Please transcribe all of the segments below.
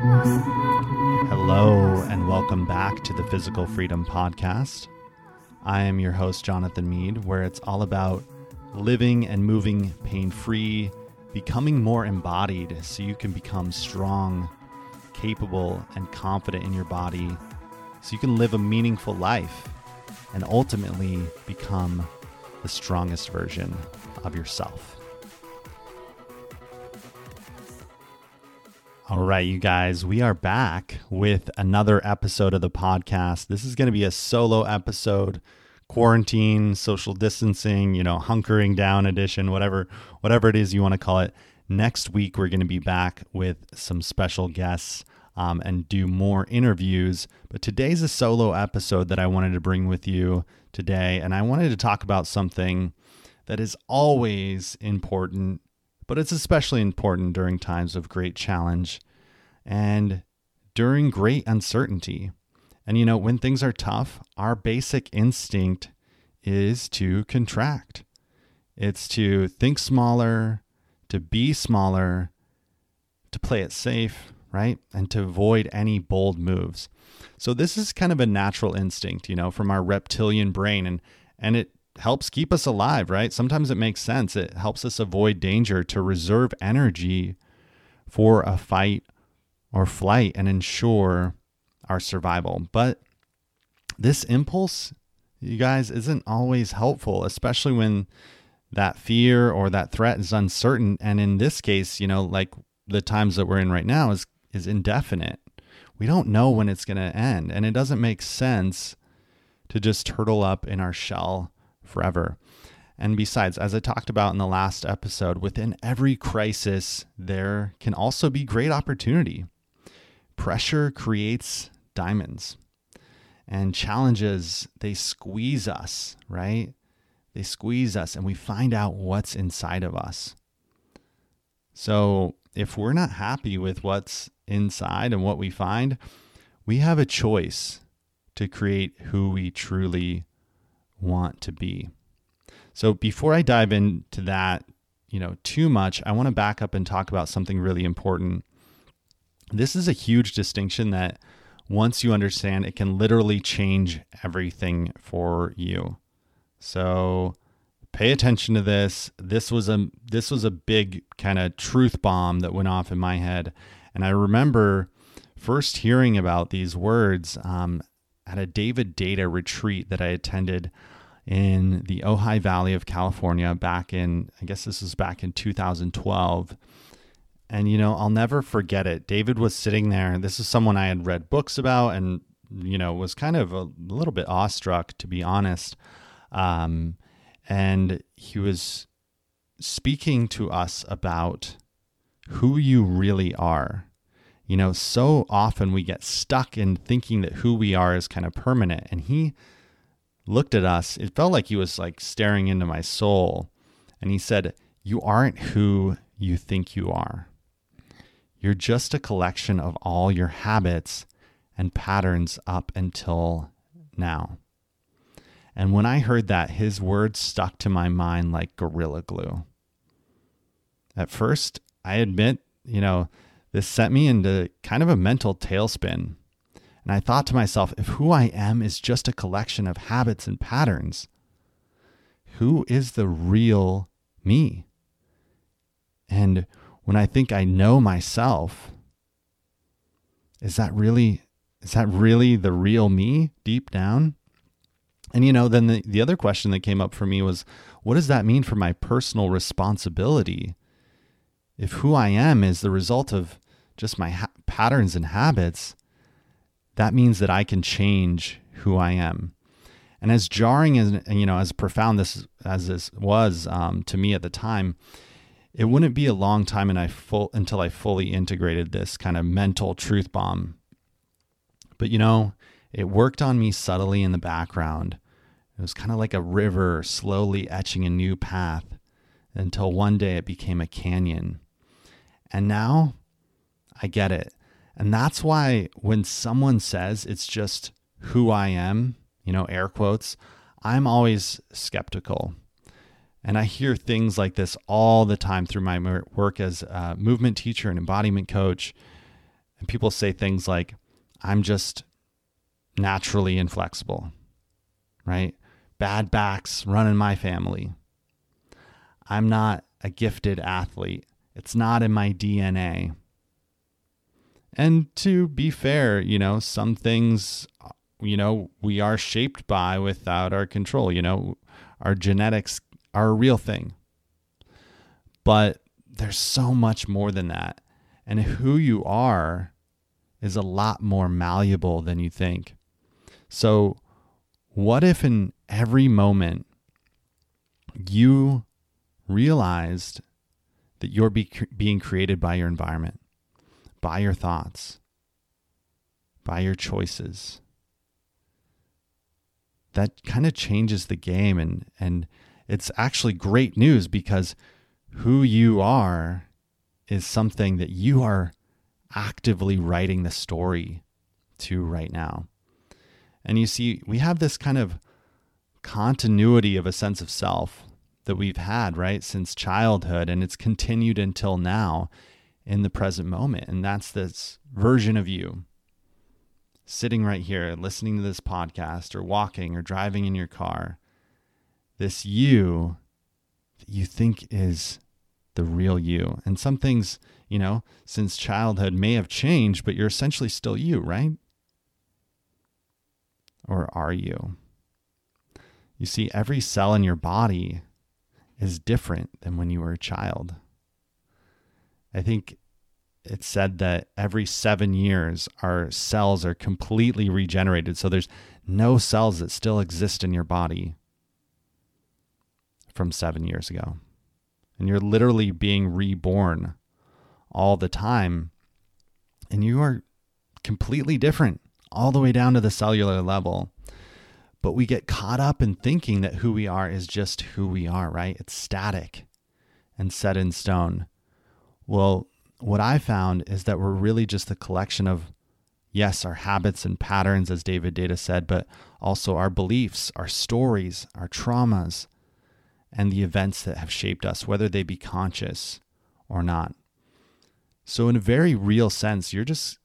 Hello, and welcome back to the Physical Freedom Podcast. I am your host, Jonathan Mead, where it's all about living and moving pain free, becoming more embodied so you can become strong, capable, and confident in your body so you can live a meaningful life and ultimately become the strongest version of yourself. All right, you guys, we are back with another episode of the podcast. This is going to be a solo episode, quarantine, social distancing, you know, hunkering down edition, whatever whatever it is you want to call it. Next week we're going to be back with some special guests um, and do more interviews. But today's a solo episode that I wanted to bring with you today, and I wanted to talk about something that is always important but it's especially important during times of great challenge and during great uncertainty. And you know, when things are tough, our basic instinct is to contract. It's to think smaller, to be smaller, to play it safe, right? And to avoid any bold moves. So this is kind of a natural instinct, you know, from our reptilian brain and and it helps keep us alive, right? Sometimes it makes sense. It helps us avoid danger to reserve energy for a fight or flight and ensure our survival. But this impulse, you guys, isn't always helpful, especially when that fear or that threat is uncertain. And in this case, you know, like the times that we're in right now is is indefinite. We don't know when it's going to end, and it doesn't make sense to just turtle up in our shell forever. And besides, as I talked about in the last episode, within every crisis, there can also be great opportunity. Pressure creates diamonds, and challenges, they squeeze us, right? They squeeze us, and we find out what's inside of us. So, if we're not happy with what's inside and what we find, we have a choice to create who we truly want to be. So before I dive into that, you know, too much, I want to back up and talk about something really important. This is a huge distinction that once you understand, it can literally change everything for you. So pay attention to this. This was a this was a big kind of truth bomb that went off in my head, and I remember first hearing about these words um, at a David Deida retreat that I attended in the Ojai Valley of California back in, I guess this was back in 2012. And, you know, I'll never forget it. David was sitting there. This is someone I had read books about and, you know, was kind of a little bit awestruck, to be honest. Um, and he was speaking to us about who you really are. You know, so often we get stuck in thinking that who we are is kind of permanent. And he looked at us. It felt like he was like staring into my soul. And he said, You aren't who you think you are. You're just a collection of all your habits and patterns up until now. And when I heard that, his words stuck to my mind like gorilla glue. At first, I admit, you know, this sent me into kind of a mental tailspin. And I thought to myself, if who I am is just a collection of habits and patterns, who is the real me? And when I think I know myself, is that really is that really the real me deep down? And you know, then the, the other question that came up for me was what does that mean for my personal responsibility? If who I am is the result of just my ha- patterns and habits, that means that I can change who I am. And as jarring as you know, as profound this as this was um, to me at the time, it wouldn't be a long time and I full until I fully integrated this kind of mental truth bomb. But you know, it worked on me subtly in the background. It was kind of like a river slowly etching a new path until one day it became a canyon. And now I get it. And that's why when someone says it's just who I am, you know, air quotes, I'm always skeptical. And I hear things like this all the time through my work as a movement teacher and embodiment coach. And people say things like, I'm just naturally inflexible, right? Bad backs run in my family. I'm not a gifted athlete. It's not in my DNA. And to be fair, you know, some things, you know, we are shaped by without our control. You know, our genetics are a real thing. But there's so much more than that. And who you are is a lot more malleable than you think. So, what if in every moment you realized that you're be, being created by your environment, by your thoughts, by your choices? That kind of changes the game and and it's actually great news because who you are is something that you are actively writing the story to right now. And you see, we have this kind of continuity of a sense of self that we've had, right, since childhood, and it's continued until now in the present moment. And that's this version of you sitting right here, listening to this podcast, or walking or driving in your car. This you that you think is the real you. And some things, you know, since childhood may have changed, but you're essentially still you, right? Or are you? You see, every cell in your body is different than when you were a child. I think it's said that every seven years, our cells are completely regenerated. So there's no cells that still exist in your body from seven years ago. And you're literally being reborn all the time. And you are completely different all the way down to the cellular level. But we get caught up in thinking that who we are is just who we are, right? It's static and set in stone. Well, what I found is that we're really just a collection of, yes, our habits and patterns, as David Deida said, but also our beliefs, our stories, our traumas, and the events that have shaped us, whether they be conscious or not. So, in a very real sense, you're just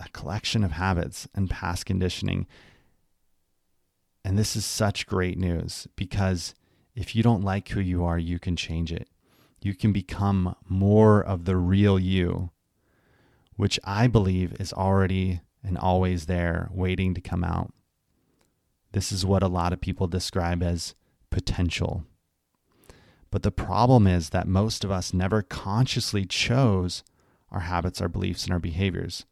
a collection of habits and past conditioning. And this is such great news because if you don't like who you are, you can change it. You can become more of the real you, which I believe is already and always there, waiting to come out. This is what a lot of people describe as potential. But the problem is that most of us never consciously chose our habits, our beliefs, and our behaviors.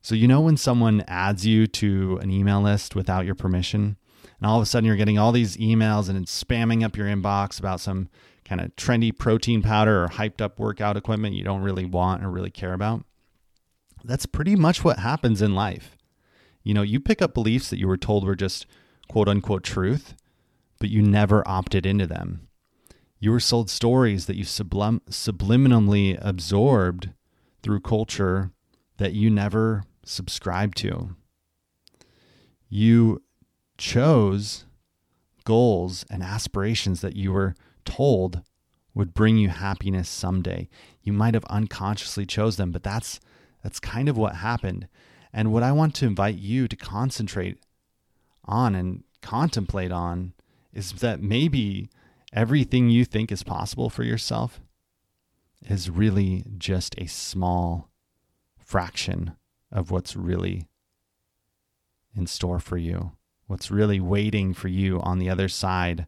So, you know, when someone adds you to an email list without your permission, and all of a sudden you're getting all these emails and it's spamming up your inbox about some kind of trendy protein powder or hyped up workout equipment you don't really want or really care about. That's pretty much what happens in life. You know, you pick up beliefs that you were told were just quote unquote truth, but you never opted into them. You were sold stories that you sublim- subliminally absorbed through culture that you never subscribed to. You chose goals and aspirations that you were told would bring you happiness someday. You might have unconsciously chose them, but that's that's kind of what happened. And what I want to invite you to concentrate on and contemplate on is that maybe everything you think is possible for yourself is really just a small fraction of what's really in store for you, what's really waiting for you on the other side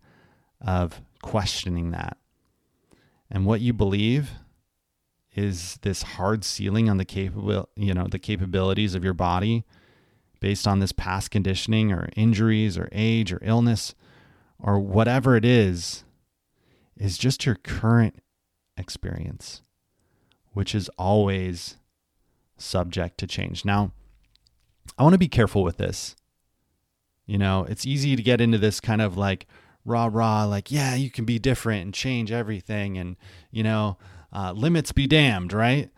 of questioning that. And what you believe is this hard ceiling on the capable, you know, the capabilities of your body based on this past conditioning or injuries or age or illness or whatever it is is just your current experience, which is always subject to change. Now, I want to be careful with this. You know, it's easy to get into this kind of like rah rah, like, yeah, you can be different and change everything and, you know, uh, limits be damned, right?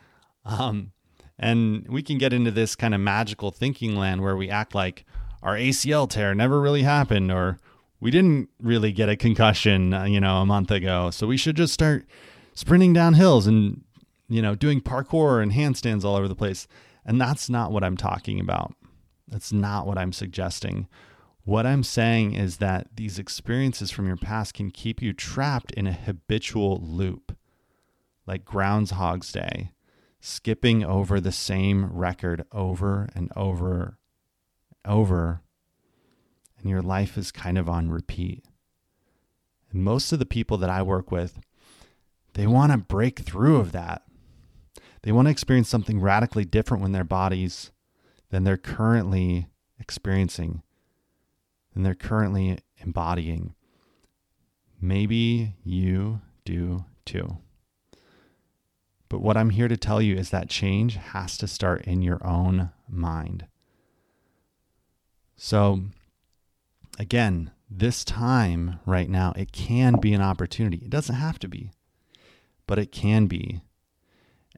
Um, and we can get into this kind of magical thinking land where we act like our ACL tear never really happened or we didn't really get a concussion, uh, you know, a month ago. So we should just start sprinting down hills and you know, doing parkour and handstands all over the place. And that's not what I'm talking about. That's not what I'm suggesting. What I'm saying is that these experiences from your past can keep you trapped in a habitual loop, like Groundhog's Day, skipping over the same record over and over, and over, and your life is kind of on repeat. And most of the people that I work with, they want to break through of that. They want to experience something radically different when their bodies than they're currently experiencing than they're currently embodying. Maybe you do too. But what I'm here to tell you is that change has to start in your own mind. So, again, this time right now, it can be an opportunity. It doesn't have to be, but it can be.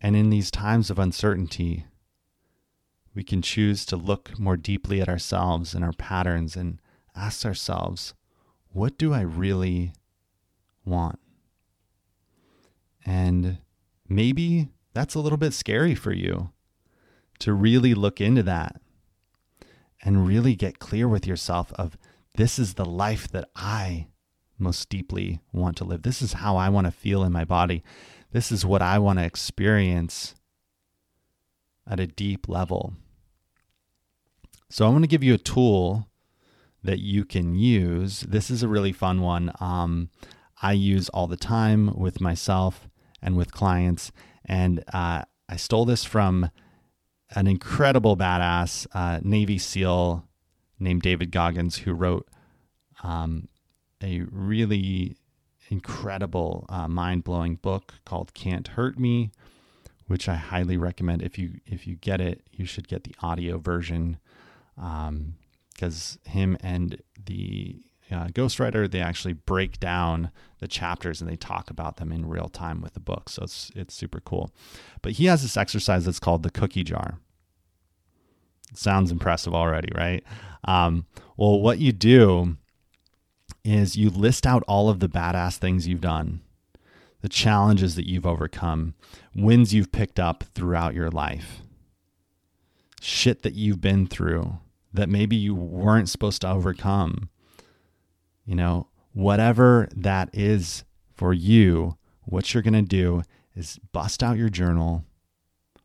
And in these times of uncertainty, we can choose to look more deeply at ourselves and our patterns and ask ourselves, what do I really want? And maybe that's a little bit scary for you to really look into that and really get clear with yourself of this is the life that I most deeply want to live. This is how I want to feel in my body. This is what I want to experience at a deep level. So I'm going to give you a tool that you can use. This is a really fun one. Um, I use all the time with myself and with clients. And uh, I stole this from an incredible badass uh, Navy SEAL named David Goggins, who wrote um, a really incredible, uh, mind blowing book called "Can't Hurt Me," which I highly recommend. If you if you get it, you should get the audio version. Um, because him and the uh, ghostwriter they actually break down the chapters and they talk about them in real time with the book. So it's it's super cool. But he has this exercise that's called the cookie jar. It sounds impressive already right? Um, well what you do is you list out all of the badass things you've done the challenges that you've overcome wins you've picked up throughout your life shit that you've been through that maybe you weren't supposed to overcome. You know, whatever that is for you, what you're going to do is bust out your journal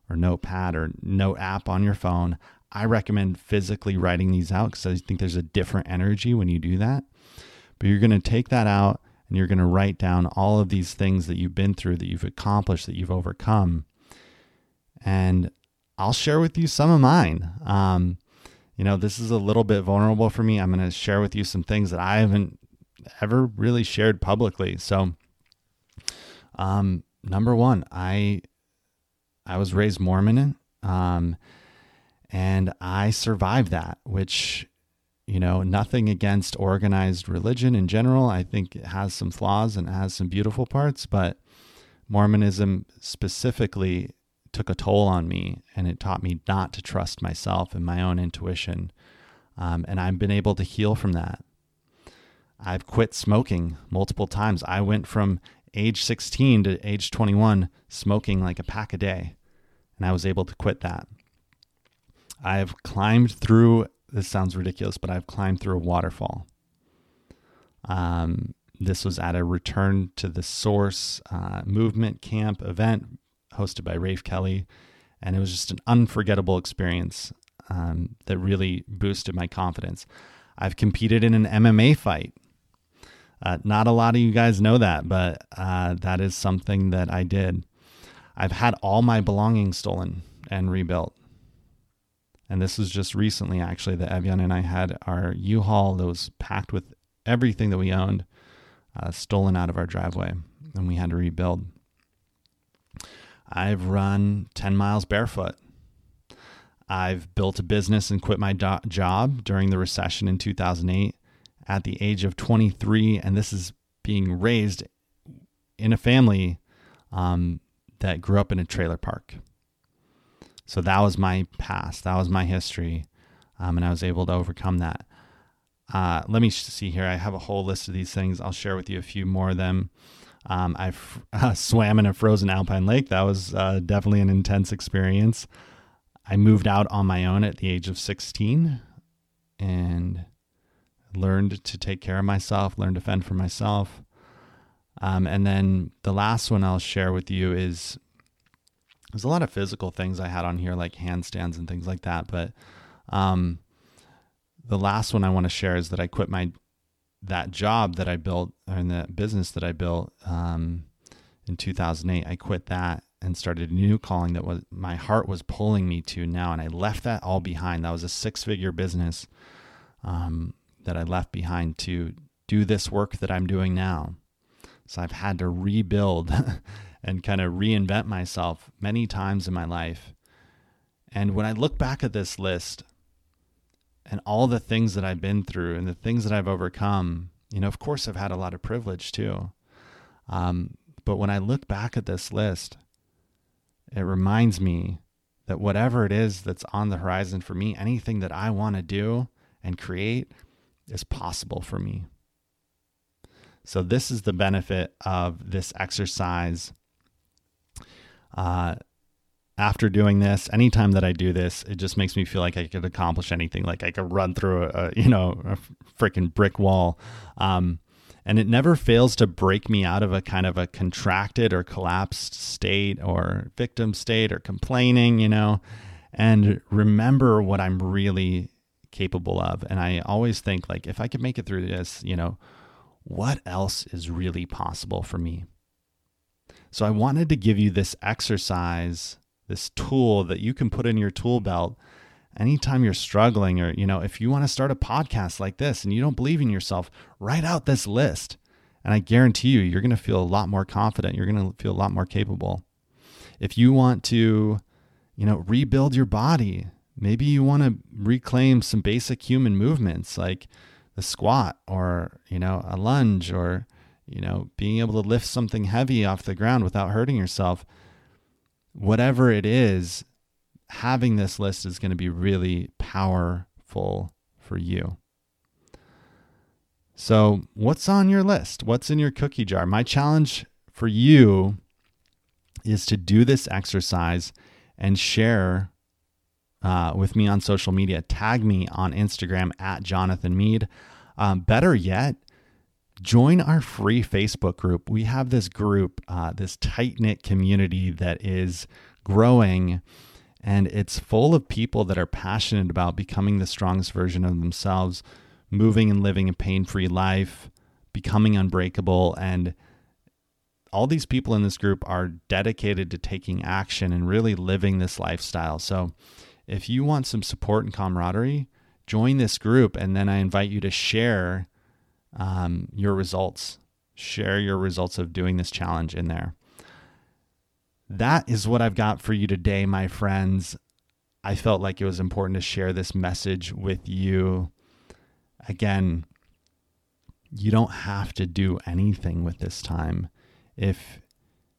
or notepad or note app on your phone. I recommend physically writing these out because I think there's a different energy when you do that. But you're going to take that out and you're going to write down all of these things that you've been through, that you've accomplished, that you've overcome. And I'll share with you some of mine. Um, you know, this is a little bit vulnerable for me. I'm going to share with you some things that I haven't ever really shared publicly. So, um, number one, I I was raised Mormon, um, and I survived that. Which, you know, nothing against organized religion in general. I think it has some flaws and has some beautiful parts, but Mormonism specifically took a toll on me and it taught me not to trust myself and my own intuition. Um, and I've been able to heal from that. I've quit smoking multiple times. I went from age 16 to age 21 smoking like a pack a day, and I was able to quit that. I've climbed through, this sounds ridiculous, but I've climbed through a waterfall. Um, this was at a return to the source uh, movement camp event hosted by Rafe Kelley. And it was just an unforgettable experience um, that really boosted my confidence. I've competed in an MMA fight. Uh, not a lot of you guys know that, but uh, that is something that I did. I've had all my belongings stolen and rebuilt. And this was just recently, actually, that Ev'Yan and I had our U Haul that was packed with everything that we owned uh, stolen out of our driveway, and we had to rebuild. I've run 10 miles barefoot. I've built a business and quit my do- job during the recession in 2008 at the age of 23. And this is being raised in a family um, that grew up in a trailer park. So that was my past, that was my history. Um, and I was able to overcome that. Uh, let me see here. I have a whole list of these things. I'll share with you a few more of them. Um, I uh, swam in a frozen alpine lake. That was uh, definitely an intense experience. I moved out on my own at the age of 16 and learned to take care of myself, learned to fend for myself. Um, and then the last one I'll share with you is there's a lot of physical things I had on here, like handstands and things like that. But um, the last one I want to share is that I quit my that job that I built and the business that I built um, in 2008. I quit that and started a new calling that was my heart was pulling me to now, and I left that all behind. That was a six figure business um, that I left behind to do this work that I'm doing now. So I've had to rebuild and kind of reinvent myself many times in my life. And when I look back at this list and all the things that I've been through and the things that I've overcome, you know, of course, I've had a lot of privilege too. Um, but when I look back at this list, it reminds me that whatever it is that's on the horizon for me, anything that I want to do and create is possible for me. So, this is the benefit of this exercise. Uh, after doing this, anytime that I do this, it just makes me feel like I could accomplish anything. Like I could run through a, you know, a freaking brick wall. Um, and it never fails to break me out of a kind of a contracted or collapsed state or victim state or complaining, you know, and remember what I'm really capable of. And I always think like if I could make it through this, you know, what else is really possible for me? So I wanted to give you this exercise, this tool that you can put in your tool belt anytime you're struggling or you know if you want to start a podcast like this and you don't believe in yourself write out this list. And i guarantee you you're going to feel a lot more confident. You're going to feel a lot more capable. If you want to you know rebuild your body maybe you want to reclaim some basic human movements like the squat or you know a lunge or you know being able to lift something heavy off the ground without hurting yourself whatever it is having this list is going to be really powerful for you. So, what's on your list? What's in your cookie jar? My challenge for you is to do this exercise and share uh, with me on social media. Tag me on Instagram at Jonathan Mead. Um, better yet, join our free Facebook group. We have this group, uh, this tight knit community that is growing and it's full of people that are passionate about becoming the strongest version of themselves, moving and living a pain free life, becoming unbreakable. And all these people in this group are dedicated to taking action and really living this lifestyle. So if you want some support and camaraderie, join this group. And then I invite you to share um, your results, share your results of doing this challenge in there that is what I've got for you today, my friends. I felt like it was important to share this message with you. Again, you don't have to do anything with this time. If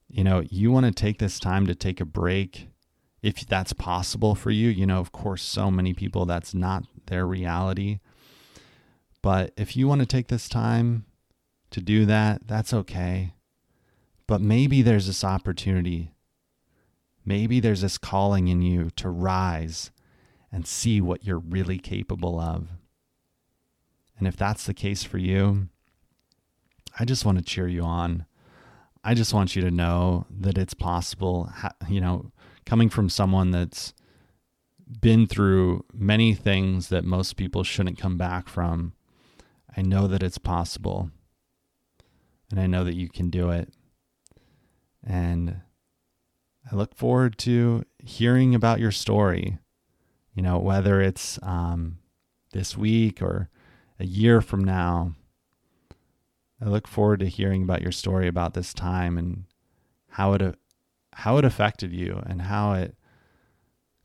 you know, you want to take this time to take a break, if that's possible for you, you know, of course, so many people that's not their reality. But if you want to take this time to do that, that's okay. But maybe there's this opportunity Maybe there's this calling in you to rise and see what you're really capable of. And if that's the case for you, I just want to cheer you on. I just want you to know that it's possible, you know, coming from someone that's been through many things that most people shouldn't come back from. I know that it's possible. And I know that you can do it. And I look forward to hearing about your story. You know, whether it's um, this week or a year from now. I look forward to hearing about your story about this time and how it how it affected you and how it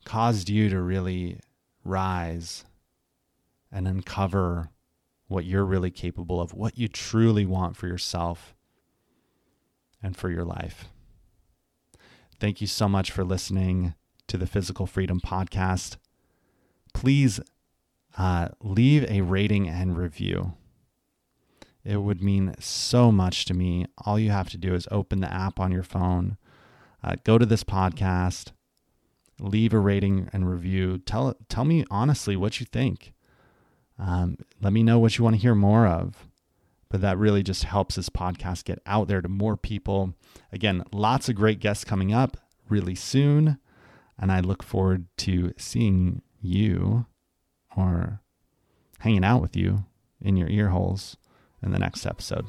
caused you to really rise and uncover what you're really capable of, what you truly want for yourself and for your life. Thank you so much for listening to the Physical Freedom Podcast. Please uh, leave a rating and review. It would mean so much to me. All you have to do is open the app on your phone, uh, go to this podcast, leave a rating and review. Tell tell me honestly what you think. Um, let me know what you want to hear more of. But that really just helps this podcast get out there to more people. Again, lots of great guests coming up really soon. And I look forward to seeing you or hanging out with you in your ear holes in the next episode.